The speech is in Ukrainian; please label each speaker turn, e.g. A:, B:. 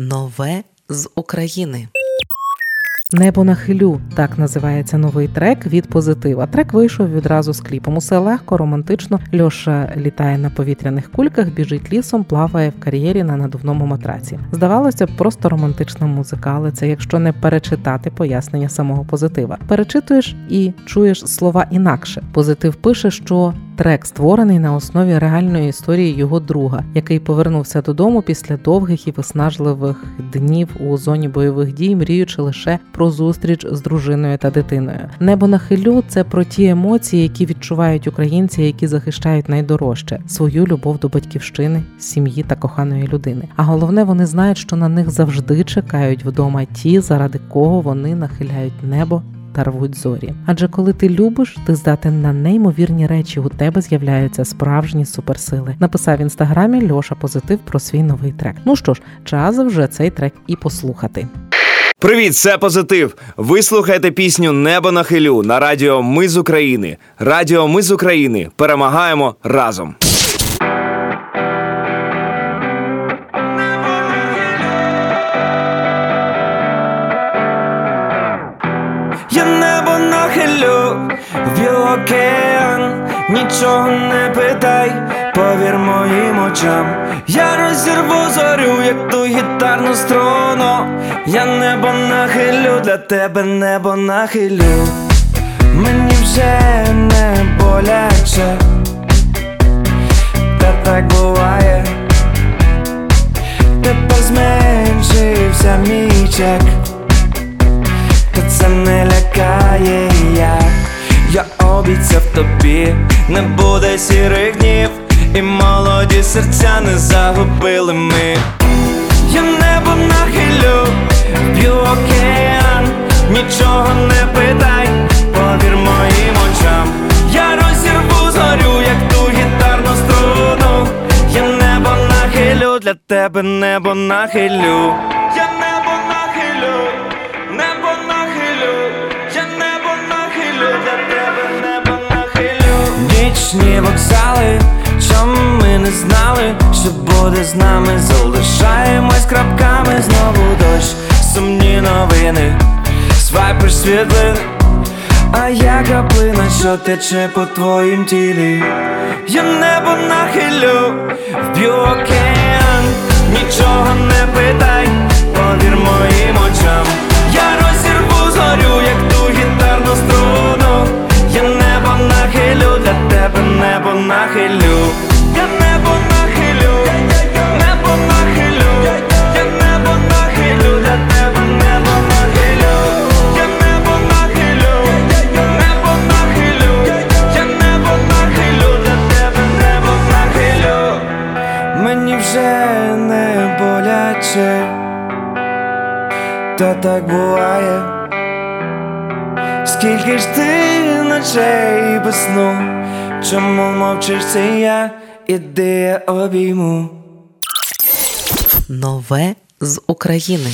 A: Нове з України.
B: Небо на хилю так називається новий трек від позитива. Трек вийшов відразу з кліпом. Усе легко, романтично. Льоша літає на повітряних кульках, біжить лісом, плаває в кар'єрі на надувному матраці. Здавалося б, просто романтична музика, але це якщо не перечитати пояснення самого позитива. Перечитуєш і чуєш слова інакше. Позитив пише, що Трек створений на основі реальної історії його друга, який повернувся додому після довгих і виснажливих днів у зоні бойових дій, мріючи лише про зустріч з дружиною та дитиною. Небо на хилю це про ті емоції, які відчувають українці, які захищають найдорожче свою любов до батьківщини, сім'ї та коханої людини. А головне, вони знають, що на них завжди чекають вдома ті, заради кого вони нахиляють небо та рвуть зорі. Адже коли ти любиш, ти здатен на неймовірні речі. У тебе з'являються справжні суперсили. Написав в інстаграмі Льоша Позитив про свій новий трек. Ну що ж, час вже цей трек і послухати.
C: Привіт, це позитив. Ви слухаєте пісню Небо на хилю на радіо Ми з України. Радіо Ми з України. Перемагаємо разом.
D: Океан, нічого не питай, повір моїм очам. Я розірву зорю, як ту гітарну струну. Я небо нахилю, для тебе небо нахилю. Мені вже не боляче, та так буває. Тепер зменшився мій чек обіцяв тобі, не буде сірих днів І молоді серця не загубили ми. Я небо нахилю, вб'ю океан, нічого не питай, повір моїм очам. Я розірву зорю, як ту гітарну струну. Я небо нахилю, для тебе небо нахилю Нічні вокзали, чому ми не знали, що буде з нами, залишаємось крапками, знову дощ, сумні новини, свайпер світлин а я краплина, що тече по твоїм тілі. Я небо нахилю, вб'ю океан, Та так буває Скільки ж ти ночей без сну? Чому мовчиш це я, іди я обійму
A: Нове з України.